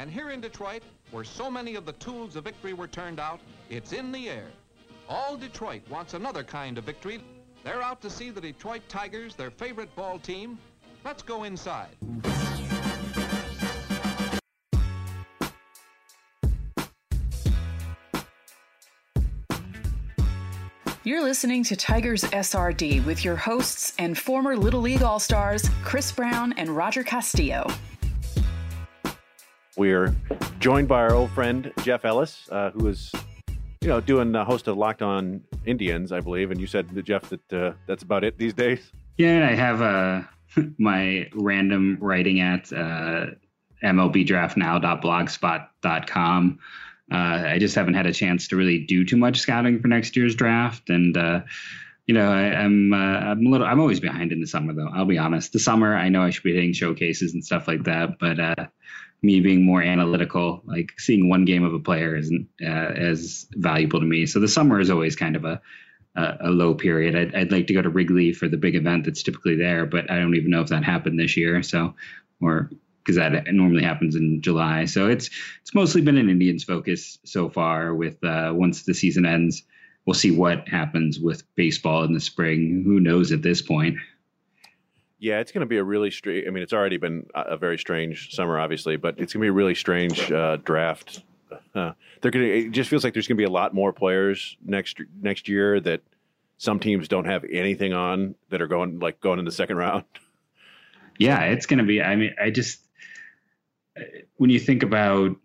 And here in Detroit, where so many of the tools of victory were turned out, it's in the air. All Detroit wants another kind of victory. They're out to see the Detroit Tigers, their favorite ball team. Let's go inside. You're listening to Tigers SRD with your hosts and former Little League All Stars, Chris Brown and Roger Castillo. We're joined by our old friend Jeff Ellis, uh, who is, you know, doing the host of Locked On Indians, I believe. And you said, Jeff, that uh, that's about it these days. Yeah, and I have uh, my random writing at uh, MLBDraftNow.blogspot.com. Uh, I just haven't had a chance to really do too much scouting for next year's draft, and uh, you know, I, am I'm, uh, I'm a little I'm always behind in the summer though. I'll be honest. The summer, I know I should be hitting showcases and stuff like that, but uh, me being more analytical, like seeing one game of a player isn't uh, as valuable to me. So the summer is always kind of a a, a low period. I'd, I'd like to go to Wrigley for the big event that's typically there, but I don't even know if that happened this year. So, or because that normally happens in July. So it's it's mostly been an Indians focus so far. With uh, once the season ends, we'll see what happens with baseball in the spring. Who knows at this point? Yeah, it's going to be a really strange. I mean, it's already been a very strange summer, obviously, but it's going to be a really strange uh, draft. Uh, they're going to. It just feels like there's going to be a lot more players next next year that some teams don't have anything on that are going like going in the second round. Yeah, it's going to be. I mean, I just when you think about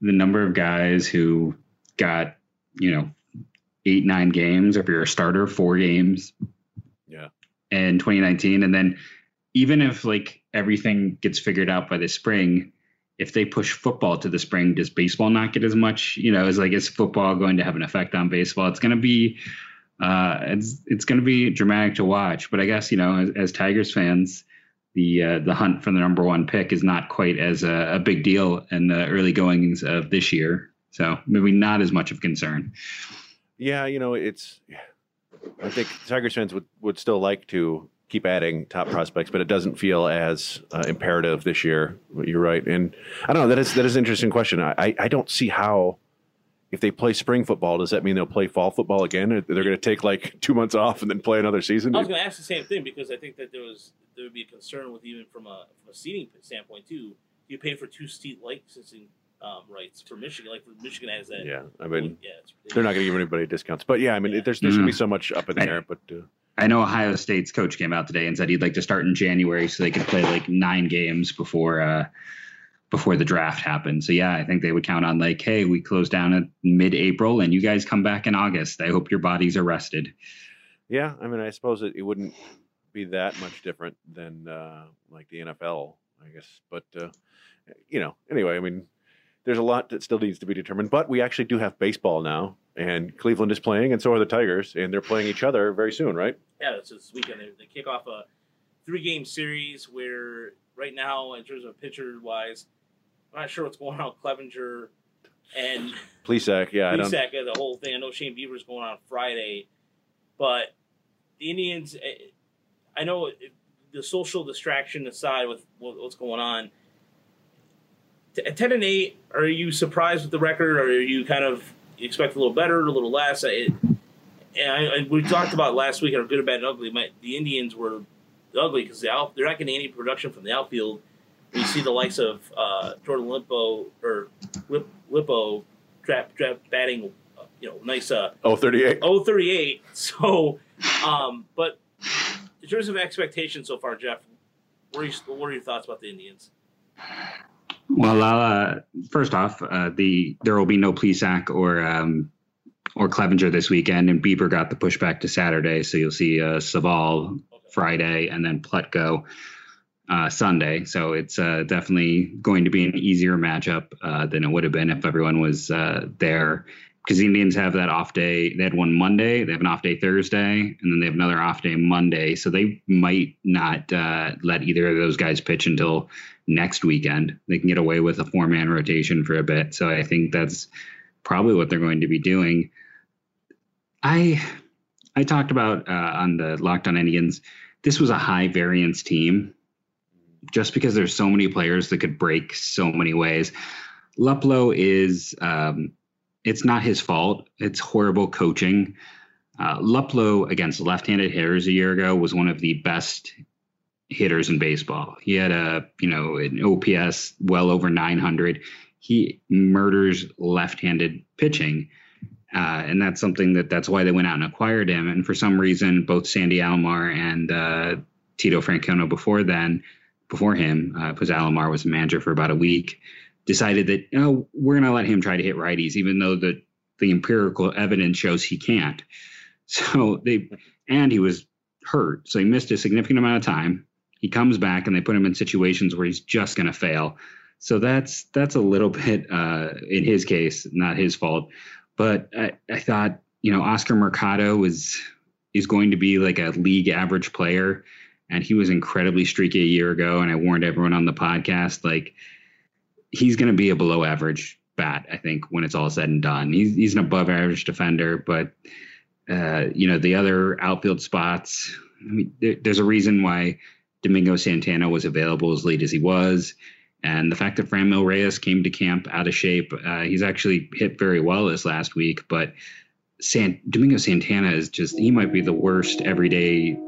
the number of guys who got, you know, eight, nine games, if you're a starter, four games. Yeah. In 2019. And then even if like everything gets figured out by the spring, if they push football to the spring, does baseball not get as much? You know, is like is football going to have an effect on baseball? It's going to be, uh, it's it's going to be dramatic to watch. But I guess you know, as, as Tigers fans, the uh, the hunt for the number one pick is not quite as a, a, big deal in the early goings of this year. So maybe not as much of concern. Yeah, you know, it's. I think Tigers fans would, would still like to keep adding top prospects, but it doesn't feel as uh, imperative this year. You're right, and I don't know. That is that is an interesting question. I I don't see how if they play spring football, does that mean they'll play fall football again? They're going to take like two months off and then play another season. I was going to ask the same thing because I think that there was there would be a concern with even from a from a seating standpoint too. You pay for two seat licensing um, rights for Michigan, like for Michigan has that. Yeah, I mean, yeah, they're not going to give anybody discounts, but yeah, I mean, yeah. there's there's mm. going to be so much up in the air, but. Uh, I know Ohio State's coach came out today and said he'd like to start in January so they could play like nine games before uh, before the draft happened. So yeah, I think they would count on like, hey, we close down at mid-April and you guys come back in August. I hope your bodies are rested. Yeah, I mean, I suppose it, it wouldn't be that much different than uh, like the NFL, I guess. But uh, you know, anyway, I mean, there's a lot that still needs to be determined. But we actually do have baseball now, and Cleveland is playing, and so are the Tigers, and they're playing each other very soon, right? Yeah, it's this weekend. They, they kick off a three-game series where right now, in terms of pitcher-wise, I'm not sure what's going on with Clevinger and Plesac. Yeah, Plesac, the whole thing. I know Shane Bieber's going on Friday, but the Indians. Eh, I know the social distraction aside with what's going on. At ten and eight, are you surprised with the record, or are you kind of you expect a little better, a little less? It, and I, we talked about last week, or good, bad, and ugly. My, the Indians were ugly because the out, they're not getting any production from the outfield you see the likes of uh, Jordan Lippo or Lip, Lippo trap trap batting, uh, you know, nice uh, oh 38. Oh 38. So, um, but in terms of expectations so far, Jeff, what are, you, what are your thoughts about the Indians? Well, uh, first off, uh, the there will be no Plesac or um, or Clevinger this weekend, and Bieber got the pushback to Saturday, so you'll see uh, okay. Friday and then Plutko uh, Sunday. So it's uh, definitely going to be an easier matchup uh, than it would have been if everyone was there. Because the Indians have that off day. They had one Monday. They have an off day Thursday, and then they have another off day Monday. So they might not let either of those guys pitch until next weekend. They can get away with a four man rotation for a bit. So I think that's probably what they're going to be doing. I I talked about uh, on the Locked On Indians. This was a high variance team just because there's so many players that could break so many ways. Luplow is um, it's not his fault. It's horrible coaching. Uh, Luplow against left-handed hitters a year ago was one of the best hitters in baseball. He had a you know an OPS well over 900. He murders left-handed pitching, uh, and that's something that that's why they went out and acquired him. And for some reason, both Sandy Alomar and uh, Tito Francona before then, before him, because uh, Alomar was a manager for about a week, decided that you know, we're going to let him try to hit righties, even though the the empirical evidence shows he can't. So they and he was hurt, so he missed a significant amount of time. He comes back and they put him in situations where he's just going to fail. So that's that's a little bit uh, in his case, not his fault. But I, I thought you know Oscar Mercado is is going to be like a league average player, and he was incredibly streaky a year ago. And I warned everyone on the podcast like he's going to be a below average bat. I think when it's all said and done, he's he's an above average defender, but uh, you know the other outfield spots. I mean, there, there's a reason why Domingo Santana was available as late as he was, and the fact that Franmil Reyes came to camp out of shape. Uh, he's actually hit very well this last week, but San, Domingo Santana is just he might be the worst everyday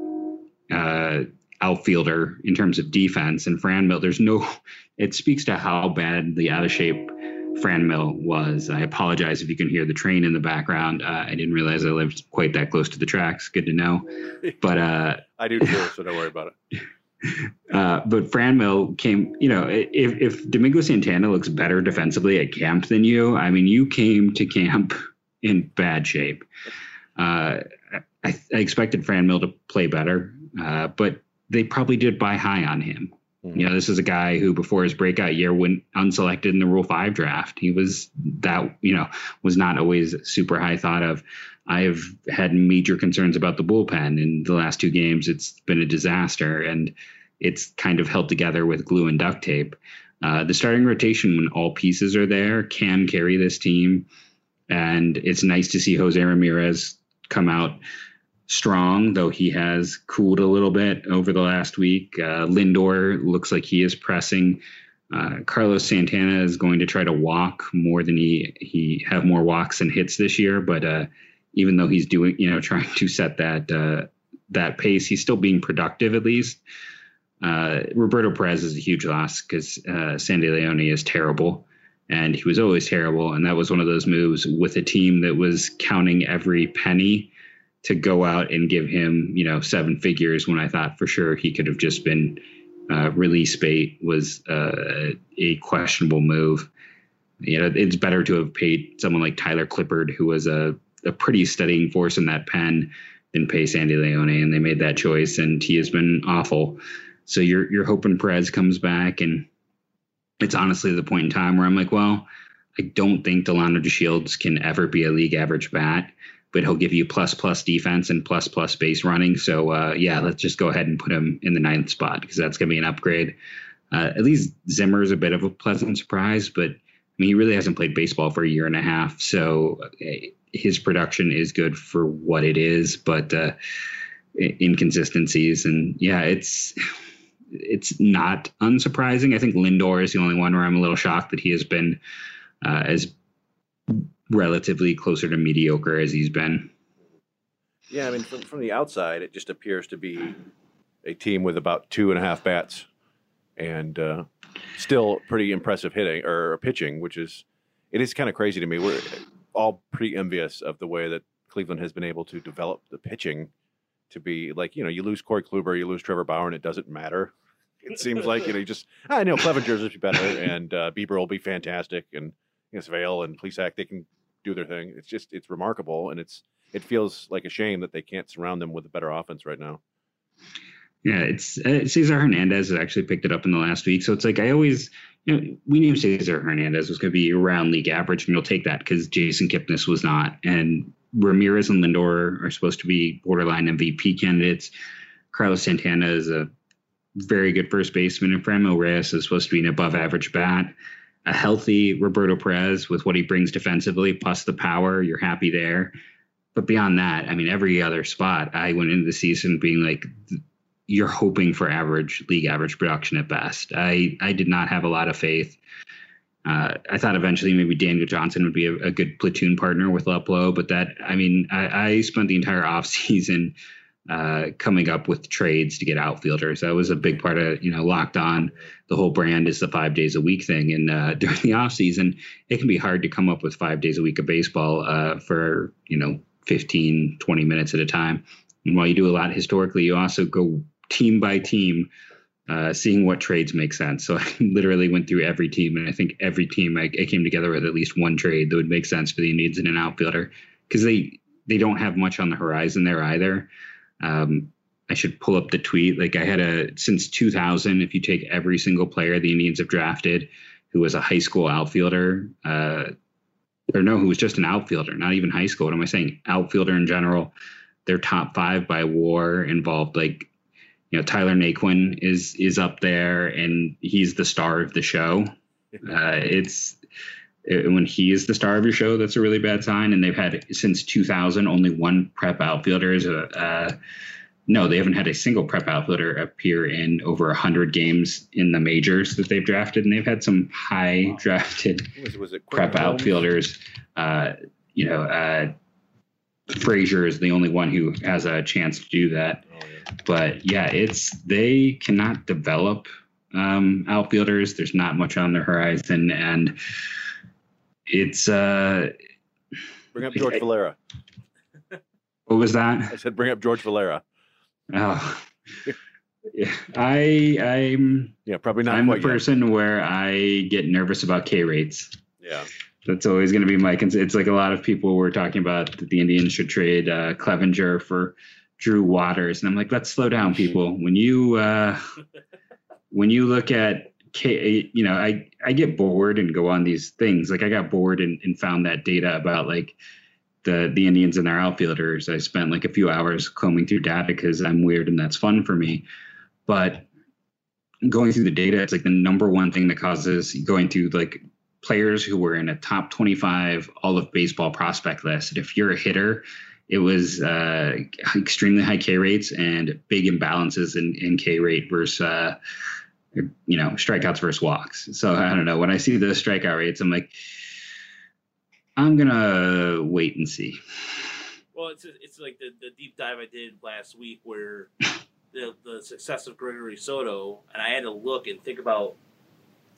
uh, outfielder in terms of defense. And Franmil, there's no. It speaks to how bad the out of shape Franmil was. I apologize if you can hear the train in the background. Uh, I didn't realize I lived quite that close to the tracks. Good to know. But uh, I do too, so don't worry about it. Uh, but Franmil came, you know, if, if Domingo Santana looks better defensively at camp than you, I mean, you came to camp in bad shape. Uh, I, I, expected Franmil to play better, uh, but they probably did buy high on him. Mm-hmm. You know, this is a guy who before his breakout year went unselected in the Rule Five draft. He was that you know was not always super high thought of. I've had major concerns about the bullpen in the last two games. It's been a disaster, and it's kind of held together with glue and duct tape. Uh, the starting rotation, when all pieces are there, can carry this team, and it's nice to see Jose Ramirez come out strong, though he has cooled a little bit over the last week. Uh, Lindor looks like he is pressing. Uh, Carlos Santana is going to try to walk more than he he have more walks and hits this year, but uh, even though he's doing you know trying to set that uh, that pace, he's still being productive at least. Uh, Roberto Perez is a huge loss because uh, Sandy Leone is terrible, and he was always terrible, and that was one of those moves with a team that was counting every penny to go out and give him, you know, seven figures when I thought for sure he could have just been uh, release bait was uh, a questionable move. You know, it's better to have paid someone like Tyler Clippard, who was a, a pretty steadying force in that pen, than pay Sandy Leone, and they made that choice, and he has been awful. So you're you're hoping Perez comes back, and it's honestly the point in time where I'm like, well, I don't think Delino DeShields can ever be a league average bat but he'll give you plus plus defense and plus plus base running. So uh, yeah, let's just go ahead and put him in the ninth spot because that's going to be an upgrade. Uh, at least Zimmer is a bit of a pleasant surprise, but I mean he really hasn't played baseball for a year and a half, so uh, his production is good for what it is, but uh, inconsistencies and yeah, it's it's not unsurprising. I think Lindor is the only one where I'm a little shocked that he has been uh, as relatively closer to mediocre as he's been. Yeah, I mean, from, from the outside, it just appears to be a team with about two and a half bats and uh, still pretty impressive hitting or pitching, which is it is kind of crazy to me. We're all pretty envious of the way that Cleveland has been able to develop the pitching to be like you know you lose Corey Kluber, you lose Trevor Bauer, and it doesn't matter. It seems like you know you just I know Clevinger's be better, and uh, Bieber will be fantastic, and I guess Vail and they can do their thing. It's just it's remarkable, and it's it feels like a shame that they can't surround them with a better offense right now. Yeah, it's uh, Cesar Hernandez has actually picked it up in the last week, so it's like I always, you know, we knew Cesar Hernandez was going to be around league average, and you'll take that because Jason Kipnis was not, and Ramirez and Lindor are supposed to be borderline MVP candidates. Carlos Santana is a very good first baseman, and Franmil Reyes is supposed to be an above average bat a healthy Roberto Perez with what he brings defensively, plus the power, you're happy there. But beyond that, I mean, every other spot, I went into the season being like, you're hoping for average league average production at best. I I did not have a lot of faith. Uh, I thought eventually maybe Daniel Johnson would be a, a good platoon partner with Luplow, but that I mean I, I spent the entire offseason uh, coming up with trades to get outfielders. That was a big part of you know locked on. The whole brand is the five days a week thing, and uh, during the off season, it can be hard to come up with five days a week of baseball uh, for you know 15, 20 minutes at a time. And while you do a lot historically, you also go team by team uh, seeing what trades make sense. So I literally went through every team, and I think every team I, I, came together with at least one trade that would make sense for the Indians in an outfielder because they they don't have much on the horizon there either. Um, I should pull up the tweet. Like I had a since 2000, if you take every single player the Indians have drafted who was a high school outfielder, uh, or no, who was just an outfielder, not even high school. What am I saying? Outfielder in general. Their top five by WAR involved like you know Tyler Naquin is is up there and he's the star of the show. Uh, it's it, when he is the star of your show, that's a really bad sign. And they've had since 2000 only one prep outfielder is a. Uh, no, they haven't had a single prep outfielder appear in over 100 games in the majors that they've drafted. And they've had some high drafted Was, was it prep outfielders. Uh, you know, uh, Frazier is the only one who has a chance to do that. Oh, yeah. But yeah, it's they cannot develop um, outfielders. There's not much on the horizon, and it's uh, Bring up George Valera. what was that? I said, bring up George Valera. Oh, yeah, I I'm Yeah, probably not I'm the quite yet. person where I get nervous about K rates. Yeah. That's always going to be my. It's like a lot of people were talking about that the Indians should trade uh, Clevinger for Drew Waters, and I'm like, let's slow down, people. When you uh, when you look at K, you know, I I get bored and go on these things. Like I got bored and, and found that data about like the the Indians and their outfielders. I spent like a few hours combing through data because I'm weird and that's fun for me. But going through the data, it's like the number one thing that causes going through like players who were in a top 25 all of baseball prospect list. And if you're a hitter, it was uh, extremely high K rates and big imbalances in, in K rate versus, uh, you know, strikeouts versus walks. So I don't know. When I see the strikeout rates, I'm like, I'm going to wait and see. Well, it's it's like the, the deep dive I did last week where the the success of Gregory Soto, and I had to look and think about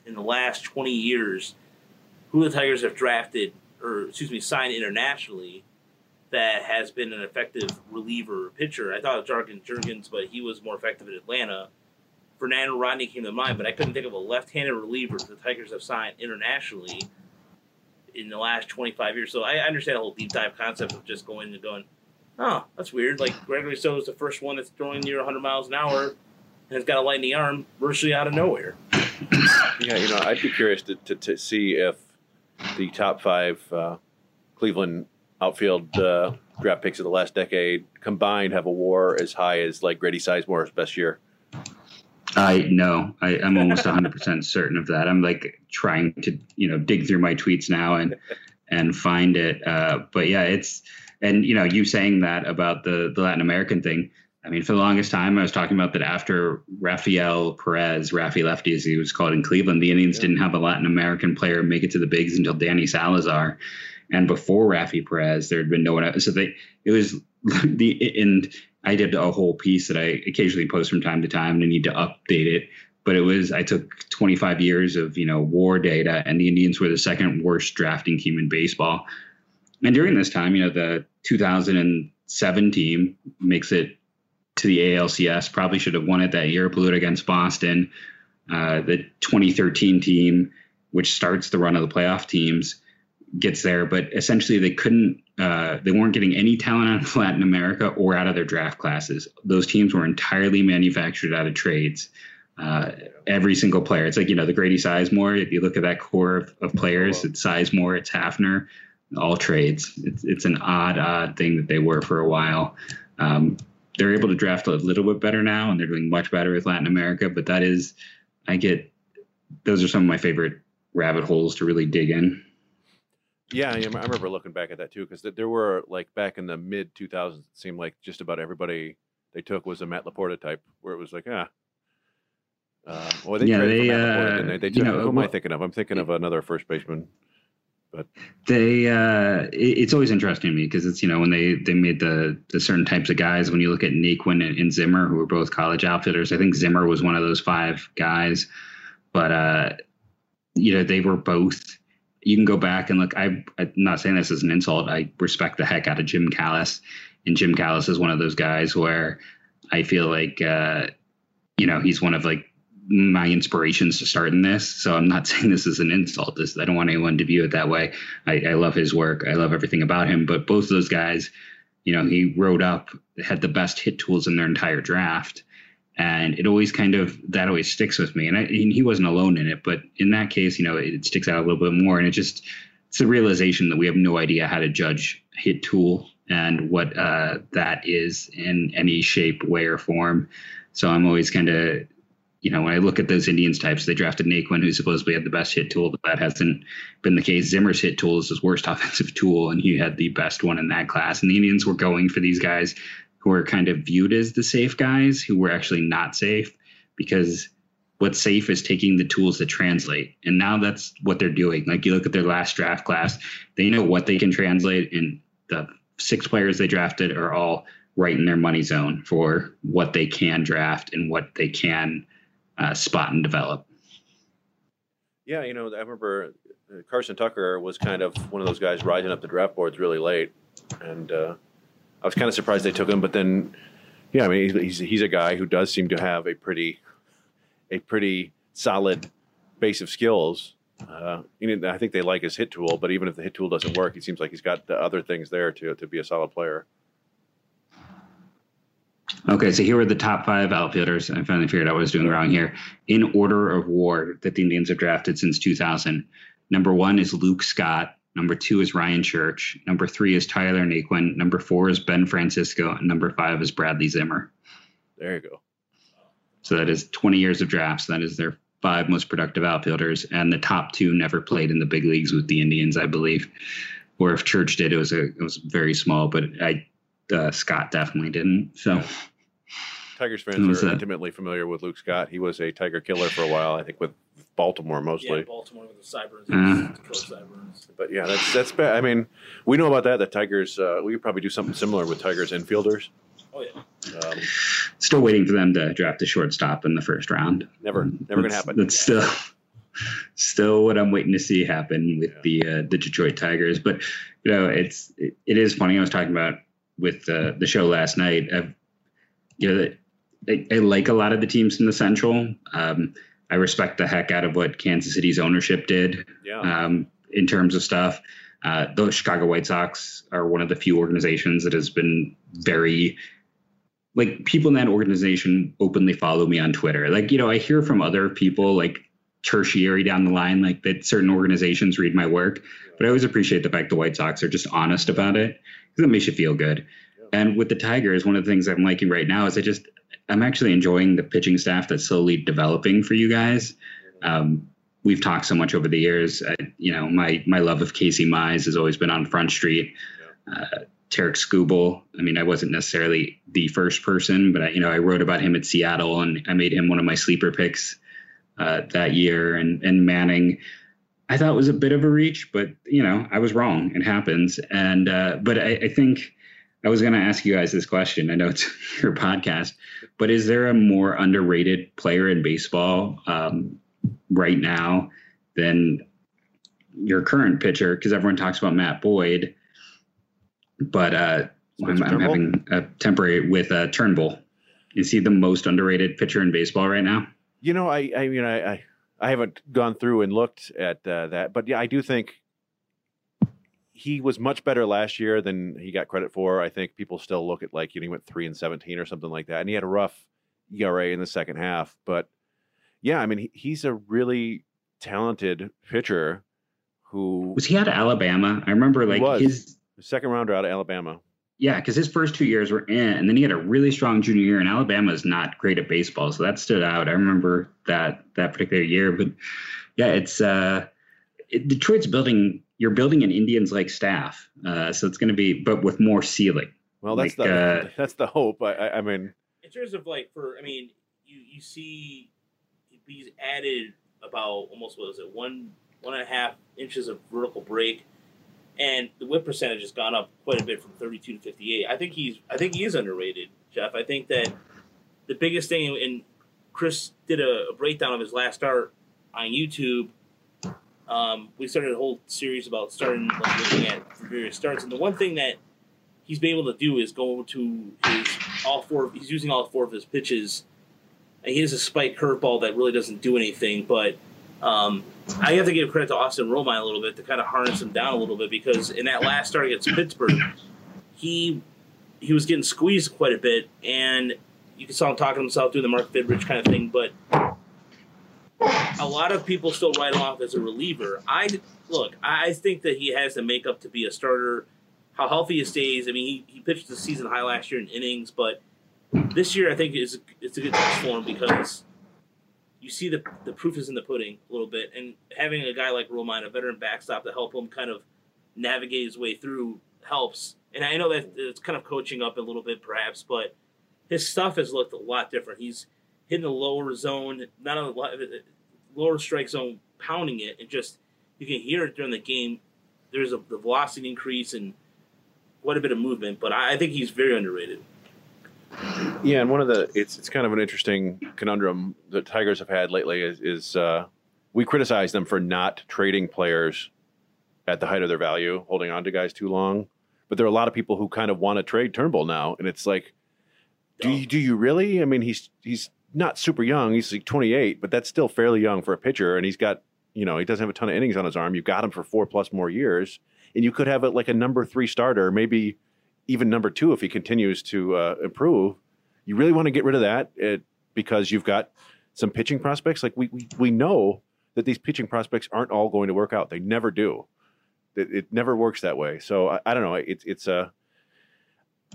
in the last twenty years who the Tigers have drafted or excuse me signed internationally that has been an effective reliever pitcher. I thought of Jair Jurrjens, but he was more effective in Atlanta. Fernando Rodney came to mind, but I couldn't think of a left-handed reliever the Tigers have signed internationally in the last 25 years. So I understand the whole deep dive concept of just going and going, oh, that's weird. Like Gregory Soto is the first one that's throwing near 100 miles an hour and has got a lightning arm virtually out of nowhere. Yeah, you know, I'd be curious to, to, to see if the top five uh, Cleveland outfield uh, draft picks of the last decade combined have a WAR as high as like Grady Sizemore's best year. I know. I, I'm almost 100% certain of that. I'm like trying to, you know, dig through my tweets now and and find it. Uh, but yeah, it's and you know, you saying that about the the Latin American thing. I mean, for the longest time, I was talking about that after Rafael Perez, Rafi Lefty, as he was called in Cleveland, the Indians Yeah. didn't have a Latin American player make it to the bigs until Danny Salazar. And before Rafi Perez, there had been no one else. So they, it was the, and I did a whole piece that I occasionally post from time to time and I need to update it. But it was, I took 25 years of, you know, war data and the Indians were the second worst drafting team in baseball. And during this time, you know, the 2007 team makes it to the ALCS, probably should have won it that year, blew it against Boston. Uh, the 2013 team, which starts the run of the playoff teams, gets there, but essentially they couldn't, uh, they weren't getting any talent out of Latin America or out of their draft classes. Those teams were entirely manufactured out of trades. Uh, every single player, it's like, you know, the Grady Sizemore, if you look at that core of, of players, it's Sizemore, it's Hafner, all trades. It's, it's an odd, odd thing that they were for a while. Um, they're able to draft a little bit better now, and they're doing much better with Latin America. But that is, I get, those are some of my favorite rabbit holes to really dig in. Yeah, I remember looking back at that too because there were like back in the mid 2000s, it seemed like just about everybody they took was a Matt Laporta type, where it was like, ah, Uh, well, they Yeah, they, for Matt McCoy, uh, they? They you know, who am I thinking of? I'm thinking of another first baseman. But they uh, it- it's always interesting to me because it's you know when they they made the the certain types of guys when you look at Naquin and, and Zimmer who were both college outfitters. I think Zimmer was one of those five guys, but uh, you know they were both. You can go back and look. I, I'm not saying this as an insult. I respect the heck out of Jim Callis, and Jim Callis is one of those guys where I feel like uh, you know he's one of like my inspirations to start in this. So I'm not saying this is an insult. This I don't want anyone to view it that way. I, I love his work. I love everything about him. But both of those guys, you know, he wrote up had the best hit tools in their entire draft, and it always kind of that always sticks with me. And, I, and he wasn't alone in it, but in that case, you know, it sticks out a little bit more. And it just it's a realization that we have no idea how to judge hit tool and what uh, that is in any shape, way, or form. So I'm always kind of you know, when I look at those Indians types, they drafted Naquin, who supposedly had the best hit tool, but that hasn't been the case. Zimmer's hit tool is his worst offensive tool, and he had the best one in that class. And the Indians were going for these guys who are kind of viewed as the safe guys, who were actually not safe, because what's safe is taking the tools that translate. And now that's what they're doing. Like you look at their last draft class, they know what they can translate, and the six players they drafted are all right in their money zone for what they can draft and what they can uh, spot and develop. Yeah, you know, I remember uh, Carson Tucker was kind of one of those guys rising up the draft boards really late, and uh, I was kind of surprised they took him. But then, yeah, I mean, he's he's a guy who does seem to have a pretty a pretty solid base of skills. Uh, you know, I think they like his hit tool, but even if the hit tool doesn't work, he seems like he's got the other things there to to be a solid player. Okay, so here are the top five outfielders. I finally figured out what I was doing wrong here. In order of war that the Indians have drafted since 2000. Number one is Luke Scott. Number two is Ryan Church. Number three is Tyler Naquin. Number four is Ben Francisco. And number five is Bradley Zimmer. There you go. So that is 20 years of drafts. That is their five most productive outfielders. And the top two never played in the big leagues with the Indians, I believe. Or if Church did, it was a it was very small. But I uh, Scott definitely didn't. So. Tigers fans was are that? intimately familiar with Luke Scott. He was a Tiger killer for a while, I think, with Baltimore mostly. Yeah, Baltimore with the Cyberns. Uh. Coach But yeah, that's that's bad. I mean, we know about that. The Tigers, uh, we could probably do something similar with Tigers infielders. Oh yeah. Um, Still waiting for them to draft a shortstop in the first round. never, never gonna happen. That's still still what I'm waiting to see happen with Yeah. the uh, the Detroit Tigers. But you know, it's it, it is funny. I was talking about with uh, the show last night. I've, you know, I, I like a lot of the teams in the Central. Um, I respect the heck out of what Kansas City's ownership did Yeah, um, in terms of stuff. Uh, the Chicago White Sox are one of the few organizations that has been very like people in that organization openly follow me on Twitter. Like, you know, I hear from other people like tertiary down the line, like that certain organizations read my work, but I always appreciate the fact the White Sox are just honest about it because it makes you feel good. And with the Tigers, one of the things I'm liking right now is I just I'm actually enjoying the pitching staff that's slowly developing for you guys. Um, we've talked so much over the years. I, you know, my my love of Casey Mize has always been on Front Street. Uh, Tarik Skubal. I mean, I wasn't necessarily the first person, but I, you know, I wrote about him at Seattle, and I made him one of my sleeper picks uh, that year. And and Manning, I thought was a bit of a reach, but you know, I was wrong. It happens. And uh, but I, I think I was going to ask you guys this question. I know it's your podcast, but is there a more underrated player in baseball um, right now than your current pitcher? Because everyone talks about Matt Boyd, but uh, I'm, I'm having a temporary with uh, Turnbull. Is he the most underrated pitcher in baseball right now? You know, I, I mean, I, I, I haven't gone through and looked at uh, that, but yeah, I do think he was much better last year than he got credit for. I think people still look at like you know he went three and seventeen or something like that, and he had a rough ERA in the second half. But yeah, I mean, he, he's a really talented pitcher who Was he out of Alabama? I remember like his second rounder out of Alabama. Yeah, because his first two years were in, and then he had a really strong junior year. And Alabama is not great at baseball, so that stood out. I remember that that particular year. But yeah, it's uh, it, Detroit's building. You're building an Indians like staff, uh, so it's going to be, but with more ceiling. Well, that's Like, the uh, that's the hope. I, I, I mean, in terms of like for I mean, you you see he's added about almost what was it one one and a half inches of vertical break, and the whiff percentage has gone up quite a bit from 32 to 58. I think he's I think he is underrated, Jeff. I think that the biggest thing, and Chris did a, a breakdown of his last start on YouTube. Um, we started a whole series about starting like, looking at various starts, and the one thing that he's been able to do is go to his all four. He's using all four of his pitches, and he has a spike curveball that really doesn't do anything. But um, I have to give credit to Austin Romine a little bit to kind of harness him down a little bit because in that last start against Pittsburgh, he he was getting squeezed quite a bit, and you can saw him talking to himself doing the Mark Fidrych kind of thing. But a lot of people still write him off as a reliever. I look, I think that he has the makeup to be a starter. How healthy he stays. I mean, he, he pitched the season high last year in innings, but this year I think is it's a good test for him because you see the the proof is in the pudding a little bit, and having a guy like Romine, a veteran backstop to help him kind of navigate his way through helps. And I know that it's kind of coaching up a little bit, perhaps, but his stuff has looked a lot different. He's hitting the lower zone, not a lot, lower strike zone, pounding it, and just you can hear it during the game. There's a the velocity increase and quite a bit of movement, but I, I think he's very underrated. Yeah, and one of the it's it's kind of an interesting conundrum that Tigers have had lately is, is uh, we criticize them for not trading players at the height of their value, holding on to guys too long. But there are a lot of people who kind of want to trade Turnbull now, and it's like, do you, do you really? I mean, he's he's not super young. He's like 28, but that's still fairly young for a pitcher, and he's got you know he doesn't have a ton of innings on his arm. You've got him for four plus more years, and you could have it like a number three starter, maybe even number two if he continues to uh, improve. You really want to get rid of that it, because you've got some pitching prospects. Like we, we we know that these pitching prospects aren't all going to work out. They never do. It, it never works that way. So I, I don't know. It's it's a.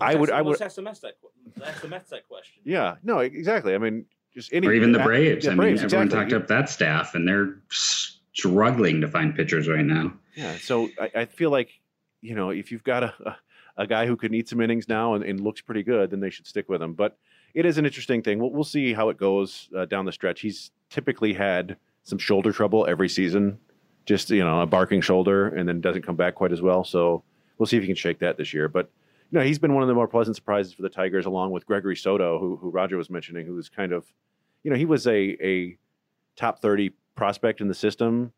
I would. I would. Ask the Mets that, ask the Mets that question. Yeah. No. Exactly. I mean, just any. Or even the Braves. Yeah, I Braves, mean, everyone exactly. talked up that staff, and they're struggling to find pitchers right now. Yeah. So I, I feel like you know if you've got a, a a guy who can eat some innings now and, and, looks pretty good, then they should stick with him. But it is an interesting thing. We'll, we'll see how it goes uh, down the stretch. He's typically had some shoulder trouble every season, just you know a barking shoulder, and then doesn't come back quite as well. So we'll see if he can shake that this year. But you know he's been one of the more pleasant surprises for the Tigers, along with Gregory Soto, who, who Roger was mentioning, who was kind of, you know, he was a a top thirty prospect in the system.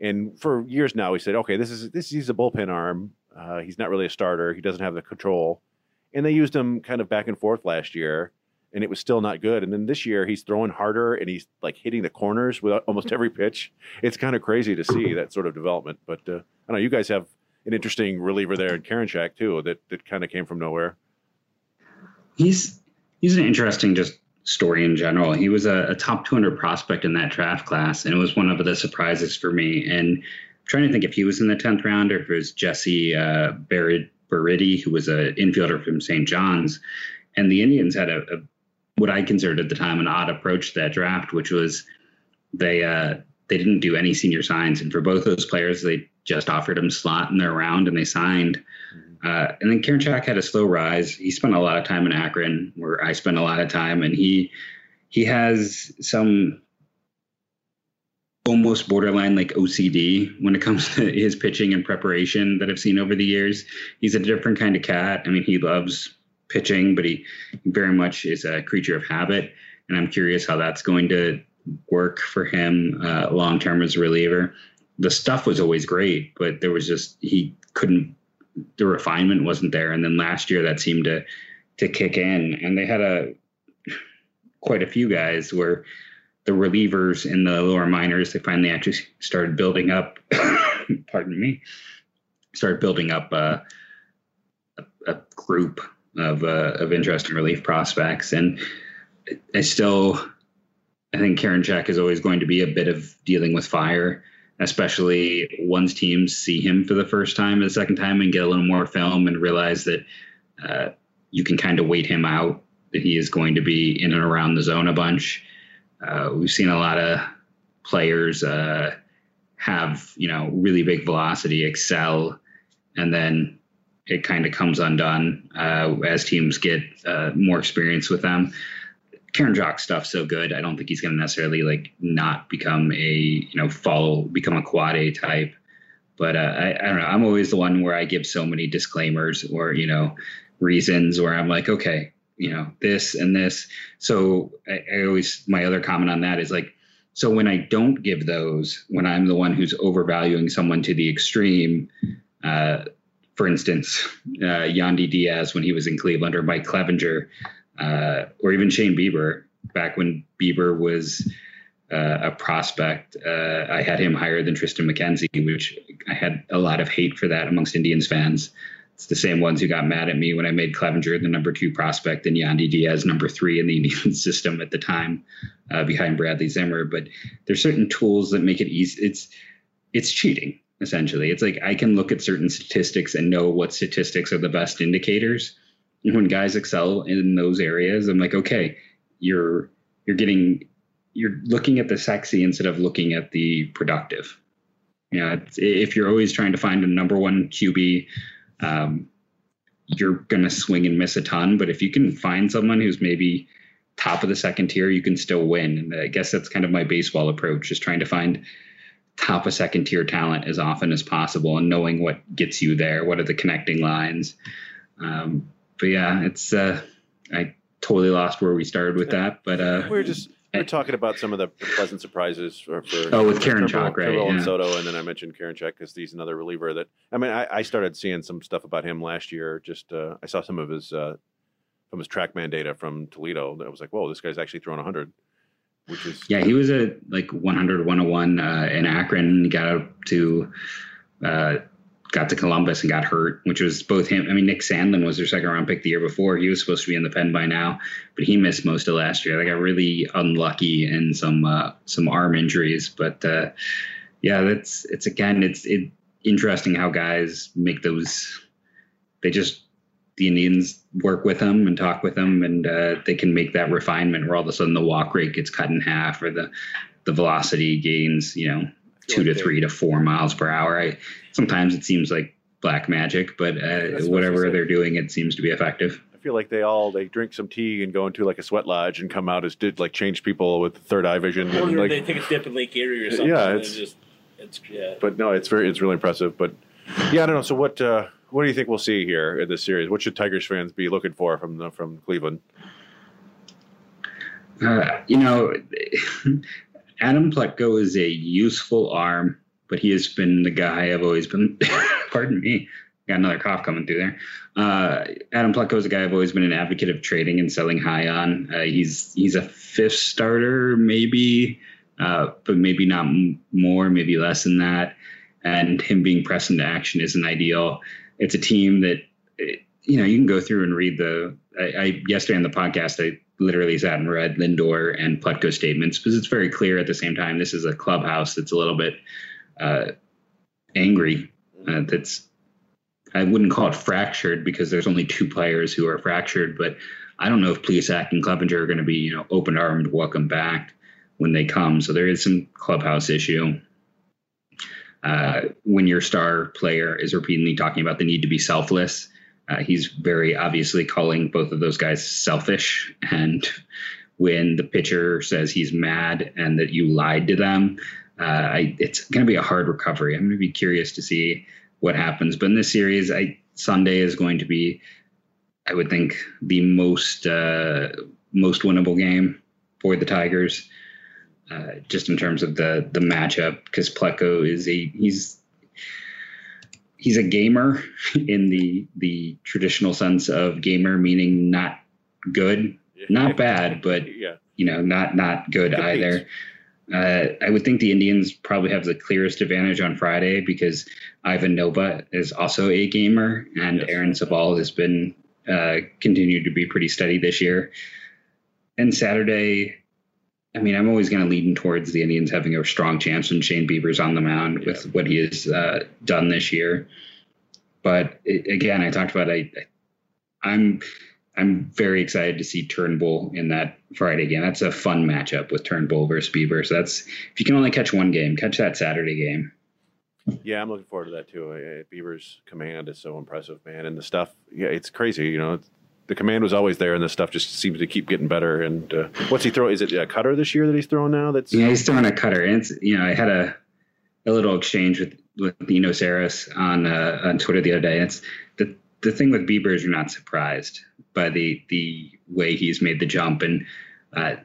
And for years now, we said, okay, this is this he's a bullpen arm. Uh, he's not really a starter. He doesn't have the control. And they used him kind of back and forth last year, and it was still not good. And then this year, he's throwing harder and he's like hitting the corners with almost every pitch. It's kind of crazy to see that sort of development. But uh, I know you guys have an interesting reliever there in Karinchak too that that kind of came from nowhere. He's he's an interesting just story in general. He was a, a top 200 prospect in that draft class, and it was one of the surprises for me. And trying to think if he was in the 10th round or if it was Jesse uh, Barrett, Berardi, who was an infielder from St. John's. And the Indians had a, a, what I considered at the time an odd approach to that draft, which was they uh, they didn't do any senior signs, and for both those players, they just offered him slot in their round and they signed. Uh, and then Karen Karinchak had a slow rise. He spent a lot of time in Akron, where I spent a lot of time, and he he has some almost borderline like OCD when it comes to his pitching and preparation that I've seen over the years. He's a different kind of cat. I mean, he loves pitching, but he very much is a creature of habit. And I'm curious how that's going to work for him uh, long term as a reliever. The stuff was always great, but there was just he couldn't. The refinement wasn't there. And then last year that seemed to to kick in, and they had a quite a few guys where the relievers in the lower minors, they finally actually started building up. pardon me, started building up uh, a, a group of uh, of interesting relief prospects, and I still, I think Karinchak is always going to be a bit of dealing with fire, especially once teams see him for the first time, and the second time, and get a little more film and realize that uh, you can kind of wait him out. That he is going to be in and around the zone a bunch. Uh, we've seen a lot of players uh, have you know really big velocity, excel, and then it kind of comes undone uh, as teams get uh, more experience with them. Karinchak stuff so good. I don't think he's going to necessarily like not become a you know follow become a quad A type. But uh, I, I don't know. I'm always the one where I give so many disclaimers or you know reasons where I'm like, okay, you know this and this. So I, I always my other comment on that is like, so when I don't give those, when I'm the one who's overvaluing someone to the extreme. Uh, for instance, uh, Yandy Diaz when he was in Cleveland, or Mike Clevinger, uh, or even Shane Bieber back when Bieber was uh, a prospect. Uh, I had him higher than Triston McKenzie, which I had a lot of hate for that amongst Indians fans. It's the same ones who got mad at me when I made Clevinger the number two prospect and Yandy Diaz number three in the Indian system at the time, uh, behind Bradley Zimmer. But there's certain tools that make it easy. It's it's cheating essentially. It's like I can look at certain statistics and know what statistics are the best indicators. And when guys excel in those areas, I'm like, okay, you're you're getting you're looking at the sexy instead of looking at the productive. You know, if you're always trying to find a number one QB, um, you're going to swing and miss a ton. But if you can find someone who's maybe top of the second tier, you can still win. And I guess that's kind of my baseball approach, is trying to find top of second tier talent as often as possible and knowing what gets you there. What are the connecting lines? Um, but yeah, it's uh, I totally lost where we started with that, but uh, we are just we are talking about some of the pleasant surprises for, for oh with Karinchak, right? yeah. and Soto, and then I mentioned Karen Karinchak because he's another reliever that I mean I, I, started seeing some stuff about him last year. Just uh, I saw some of his uh, from his TrackMan data from Toledo. That I was like, whoa, this guy's actually throwing 100 which is yeah, he was a like 100 101 uh, in Akron. He Got up to uh, got to Columbus and got hurt, which was both him. I mean, Nick Sandlin was their second round pick the year before. He was supposed to be in the pen by now, but he missed most of last year. They got really unlucky in some uh, some arm injuries. But uh, yeah, that's it's again it's it, interesting how guys make those. They just the Indians work with them and talk with them, and uh, they can make that refinement where all of a sudden the walk rate gets cut in half or the the velocity gains, you know, two to three to four miles per hour. I sometimes it seems like black magic, but uh, whatever they're doing, it seems to be effective. I feel like they all they drink some tea and go into like a sweat lodge and come out as did like change people with third eye vision. Or and, like, they take a dip in Lake Erie or something. Yeah, it's, just it's yeah. But no, it's very it's really impressive. But yeah, I don't know. So what? Uh, what do you think we'll see here in this series? What should Tigers fans be looking for from the, from Cleveland? Uh, you know, Adam Plutko is a useful arm, but he has been the guy I've always been. pardon me, got another cough coming through there. Uh, Adam Plutko is a guy I've always been an advocate of trading and selling high on. Uh, he's he's a fifth starter, maybe, uh, but maybe not m- more, maybe less than that. And him being pressed into action isn't ideal it's a team that you know you can go through and read the. I, I yesterday on the podcast I literally sat and read Lindor and Plutko statements because it's very clear at the same time this is a clubhouse that's a little bit uh, angry. Uh, that's I wouldn't call it fractured because there's only two players who are fractured, but I don't know if Plesac and Clevinger are going to be you know open armed welcome back when they come. So there is some clubhouse issue uh, when your star player is repeatedly talking about the need to be selfless. Uh, he's very obviously calling both of those guys selfish. And when the pitcher says he's mad and that you lied to them, uh, I, it's going to be a hard recovery. I'm going to be curious to see what happens. But in this series, I, Sunday is going to be, I would think, the most uh, most winnable game for the Tigers. Uh, just in terms of the the matchup because Plutko is a he's he's a gamer in the the traditional sense of gamer meaning not good not bad but yeah. you know not not good either uh, I would think the Indians probably have the clearest advantage on Friday because Ivan Nova is also a gamer and yes. Aaron Civale has been uh, continued to be pretty steady this year. And Saturday, I mean, I'm always going to lean towards the Indians having a strong chance when Shane Bieber's on the mound yeah. with what he has uh, done this year. But it, again, I talked about I, I'm I'm very excited to see Turnbull in that Friday game. That's a fun matchup with Turnbull versus Bieber. So that's if you can only catch one game, catch that Saturday game. Yeah, I'm looking forward to that too. Bieber's command is so impressive, man, and the stuff. Yeah, it's crazy. You know, the command was always there, and the stuff just seems to keep getting better. And uh, what's he throwing? Is it a cutter this year that he's throwing now? That's yeah, he's throwing a cutter. And it's you know, I had a a little exchange with with Eno Sarris on uh, on Twitter the other day. It's the the thing with Bieber is you're not surprised by the the way he's made the jump, and uh,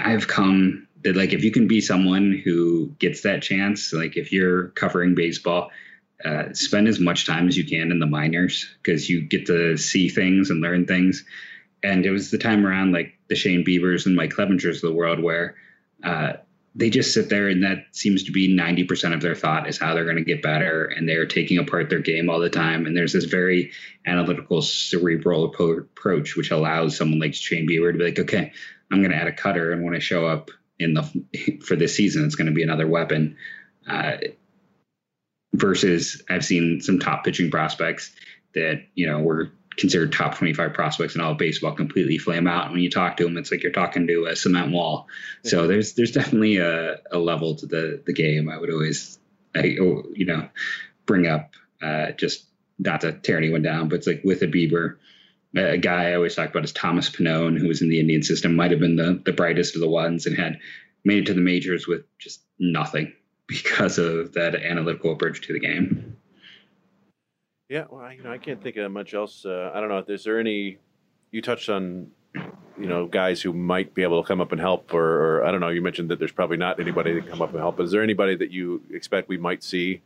I've come that like if you can be someone who gets that chance, like if you're covering baseball uh, spend as much time as you can in the minors because you get to see things and learn things. And it was the time around like the Shane Biebers and Mike Clevingers of the world where uh, they just sit there and that seems to be 90% of their thought is how they're going to get better. And they're taking apart their game all the time. And there's this very analytical, cerebral approach, which allows someone like Shane Bieber to be like, okay, I'm going to add a cutter. And when I show up in the for this season, it's going to be another weapon. Uh, versus I've seen some top pitching prospects that, you know, were considered top 25 prospects in all of baseball completely flame out. And When you talk to them, it's like you're talking to a cement wall. Yeah. So there's, there's definitely a, a level to the, the game. I would always, I, oh, you know, bring up, uh, just not to tear anyone down, but it's like with a Bieber, a guy I always talk about is Thomas Pannone, who was in the Indian system, might have been the, the brightest of the ones and had made it to the majors with just nothing because of that analytical approach to the game. Yeah, well, you know, I can't think of much else. Uh, I don't know. Is there any? You touched on, you know, guys who might be able to come up and help, or, or I don't know. You mentioned that there's probably not anybody that can come up and help. Is there anybody that you expect we might see,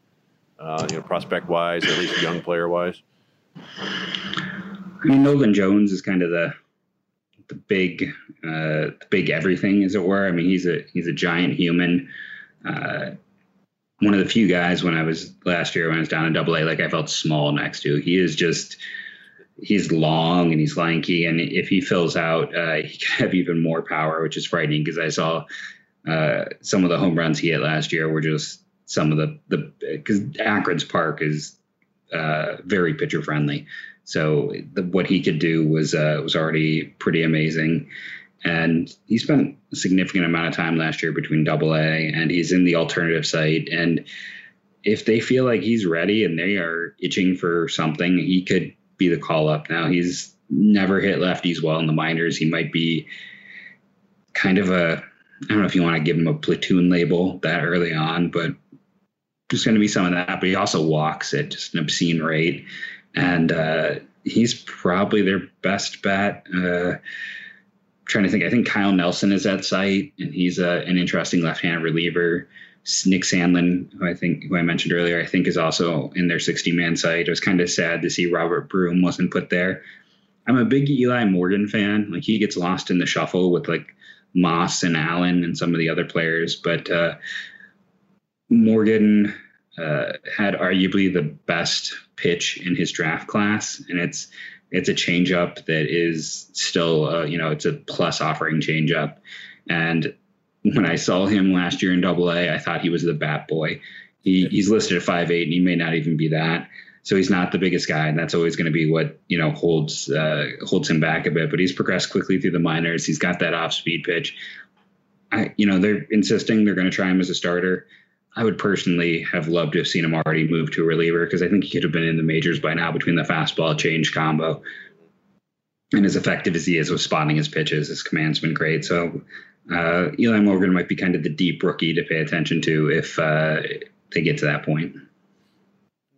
uh, you know, prospect wise, at least young player wise? I mean, Nolan Jones is kind of the the big, uh, the big everything, as it were. I mean, he's a he's a giant human. One of the few guys when I was last year when I was down in Double A, like I felt small next to. He is just he's long and he's lanky, and if he fills out, uh, he can have even more power, which is frightening because I saw uh, some of the home runs he hit last year were just some of the the because Akron's Park is uh, very pitcher friendly, so the, what he could do was uh, was already pretty amazing. And he spent a significant amount of time last year between double A and he's in the alternative site. And if they feel like he's ready and they are itching for something, he could be the call up. Now, he's never hit lefties well in the minors. He might be kind of a, I don't know if you want to give him a platoon label that early on, but there's going to be some of that. But he also walks at just an obscene rate. And uh, he's probably their best bet. Uh, trying to think. I think Kyle Nelson is at site, and he's a, an interesting left-hand reliever. Nick Sandlin, who I think who I mentioned earlier, I think is also in their 60-man site. It was kind of sad to see Robert Broom wasn't put there. I'm a big Eli Morgan fan. Like he gets lost in the shuffle with like Moss and Allen and some of the other players, but uh, Morgan uh, had arguably the best pitch in his draft class, and it's it's a changeup that is still, uh, you know, it's a plus offering changeup. And when I saw him last year in Double A, I thought he was the bat boy. He, he's listed at five eight, and he may not even be that. So he's not the biggest guy, and that's always going to be what you know holds uh, holds him back a bit. But he's progressed quickly through the minors. He's got that off speed pitch. I, you know, they're insisting they're going to try him as a starter. I would personally have loved to have seen him already move to a reliever because I think he could have been in the majors by now between the fastball change combo. And as effective as he is with spotting his pitches, his command's been great. So uh, Eli Morgan might be kind of the deep rookie to pay attention to if uh, they get to that point.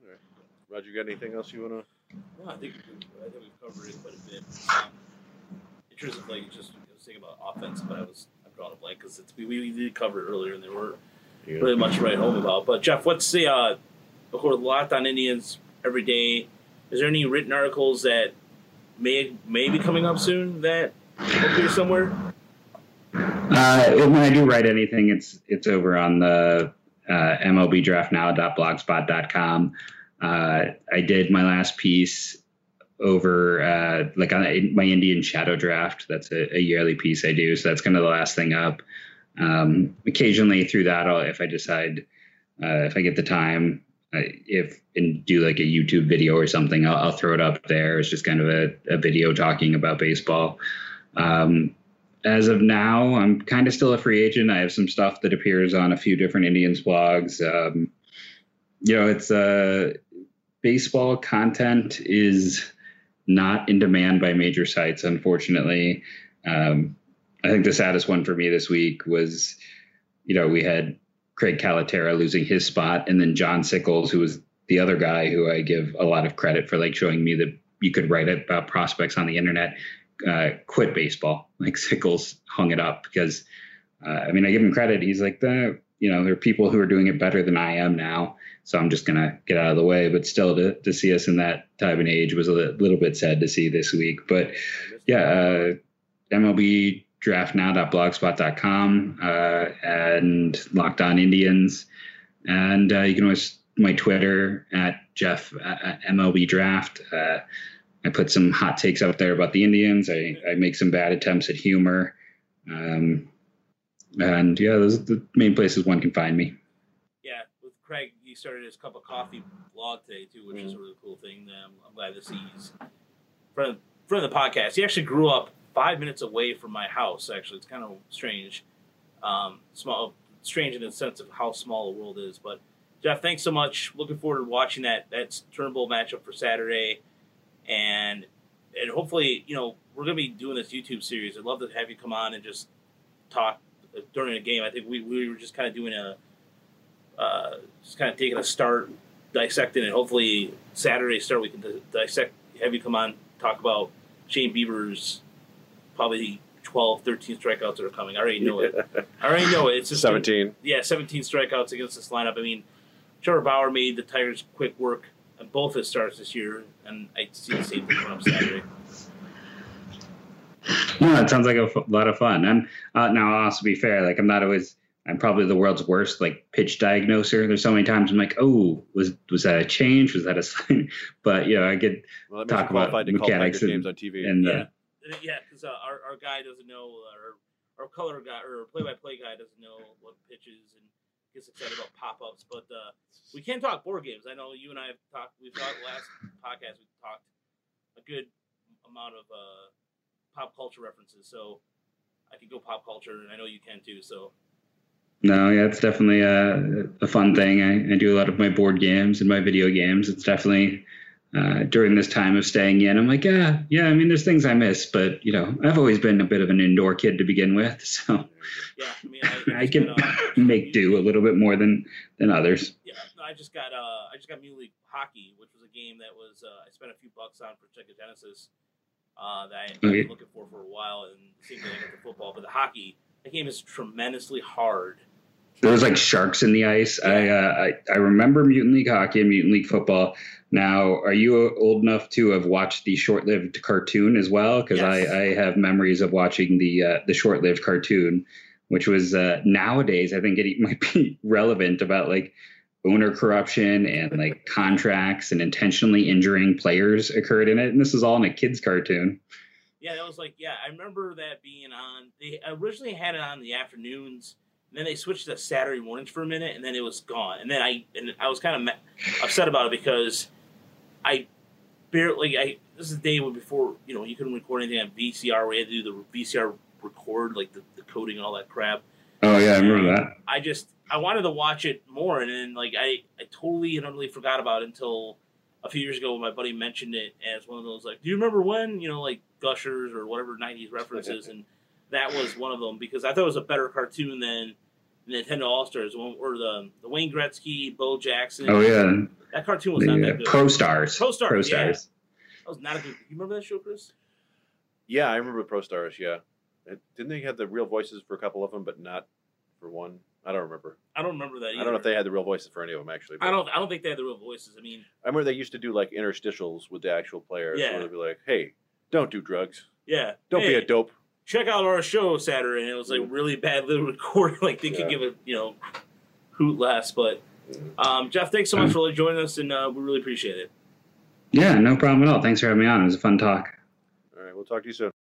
Right. Roger, you got anything else you want to? No, I think, I think we've covered it quite a bit. Um, in terms of like just I was thinking about offense, but I was I'm drawing a blank because we, we did cover it earlier, and there were yeah. really much to write home about. But Jeff, what's the uh, of course Locked On Indians every day? Is there any written articles that may may be coming up soon that appear somewhere? Uh, when I do write anything, it's it's over on the uh, MLBDraftNow.blogspot.com. Uh, I did my last piece over uh, like on my Indian Shadow Draft. That's a, a, yearly piece I do, so that's kind of the last thing up. Um, occasionally through that, I'll, if I decide, uh, if I get the time, if and do like a YouTube video or something, I'll, I'll, throw it up there. It's just kind of a, a video talking about baseball. Um, as of now, I'm kind of still a free agent. I have some stuff that appears on a few different Indians blogs. Um, you know, it's uh, baseball content is not in demand by major sites, unfortunately. Um, I think the saddest one for me this week was, you know, we had Craig Calcaterra losing his spot, and then John Sickles, who was the other guy who I give a lot of credit for, like showing me that you could write about prospects on the internet, uh, quit baseball. Like Sickles hung it up because, uh, I mean, I give him credit. He's like the, you know, there are people who are doing it better than I am now. So I'm just gonna get out of the way. But still, to, to see us in that time and age was a little bit sad to see this week. But yeah, uh, MLB draftnow.blogspot.com uh, and Locked On Indians, and uh, you can always my Twitter at Jeff at MLB Draft. Uh, I put some hot takes out there about the Indians. I, I make some bad attempts at humor. Um, and yeah, those are the main places one can find me. Yeah, with Craig, he started his cup of coffee blog today too, which mm. is a really cool thing. I'm glad to see he's friend friend of the podcast. He actually grew up five minutes away from my house. Actually, it's kind of strange, um, small, strange in the sense of how small the world is. But Jeff, thanks so much. Looking forward to watching that that Turnbull matchup for Saturday, and and hopefully, you know, we're gonna be doing this YouTube series. I'd love to have you come on and just talk during a game. I think we, we were just kind of doing a uh, just kind of taking a start, dissecting it. Hopefully, Saturday start we can dissect. Have you come on talk about Shane Bieber's probably 12, 13 strikeouts that are coming. I already know it. I already know it. It's just 17. A, yeah, 17 strikeouts against this lineup. I mean, Trevor Bauer made the Tigers quick work on both his starts this year, and I see the same thing coming up Saturday. No, it sounds like a f- lot of fun. And uh, now, I'll also be fair. Like, I'm not always. I'm probably the world's worst like pitch diagnoser. There's so many times I'm like, oh, was was that a change? Was that a sign? But you know, I could well, talk about mechanics and, games on TV. And yeah, uh, yeah, because uh, our our guy doesn't know, or our color guy or play by play guy doesn't know what pitches and gets excited about pop ups. But uh, we can talk board games. I know you and I have talked. We've talked last podcast. We talked a good amount of uh, pop culture references. So I can go pop culture, and I know you can too. So. No, yeah, it's definitely a, a fun thing. I, I do a lot of my board games and my video games. It's definitely uh, during this time of staying in. I'm like, yeah, yeah. I mean, there's things I miss, but you know, I've always been a bit of an indoor kid to begin with, so yeah, I, mean, I, I can uh, make do a little bit more than than others. Yeah, I just got uh, I just got Muley Hockey, which was a game that was uh, I spent a few bucks on for Sega Genesis uh, that I had been looking for for a while, and same thing with the football. But the hockey, that game is tremendously hard. There was like sharks in the ice. I, uh, I I remember Mutant League Hockey and Mutant League Football. Now, are you old enough to have watched the short-lived cartoon as well? Because yes. I, I have memories of watching the uh, the short-lived cartoon, which was uh, nowadays I think it might be relevant about like owner corruption and like contracts and intentionally injuring players occurred in it. And this is all in a kids cartoon. Yeah, that was like yeah, I remember that being on. They originally had it on the afternoons. And then they switched to Saturday mornings for a minute, and then it was gone. And then I and I was kind of upset about it because I barely I this is the day before you know you couldn't record anything on VCR. We had to do the VCR record like the, the coding and all that crap. Oh yeah, I remember and that. I just I wanted to watch it more, and then like I I totally and utterly forgot about it until a few years ago when my buddy mentioned it as one of those like, do you remember when you know like Gushers or whatever '90s references, and that was one of them because I thought it was a better cartoon than Nintendo All Stars, or the the Wayne Gretzky, Bo Jackson. Oh yeah, that cartoon was the, not that uh, good. Pro Stars. Pro Stars. Pro Stars. Yeah. That was not a good. You remember that show, Chris? Yeah, I remember Pro Stars. Yeah, didn't they have the real voices for a couple of them, but not for one? I don't remember. I don't remember that. Either. I don't know if they had the real voices for any of them actually. I don't. I don't think they had the real voices. I mean, I remember they used to do like interstitials with the actual players. Yeah. Where they'd be like, "Hey, don't do drugs. Yeah. Don't hey, be a dope. Check out our show Saturday." And it was like really bad little recording. like they yeah. could give it, you know, hoot less, but um, Jeff, thanks so much for joining us, and uh, we really appreciate it. Yeah, no problem at all. Thanks for having me on. It was a fun talk. All right, we'll talk to you soon.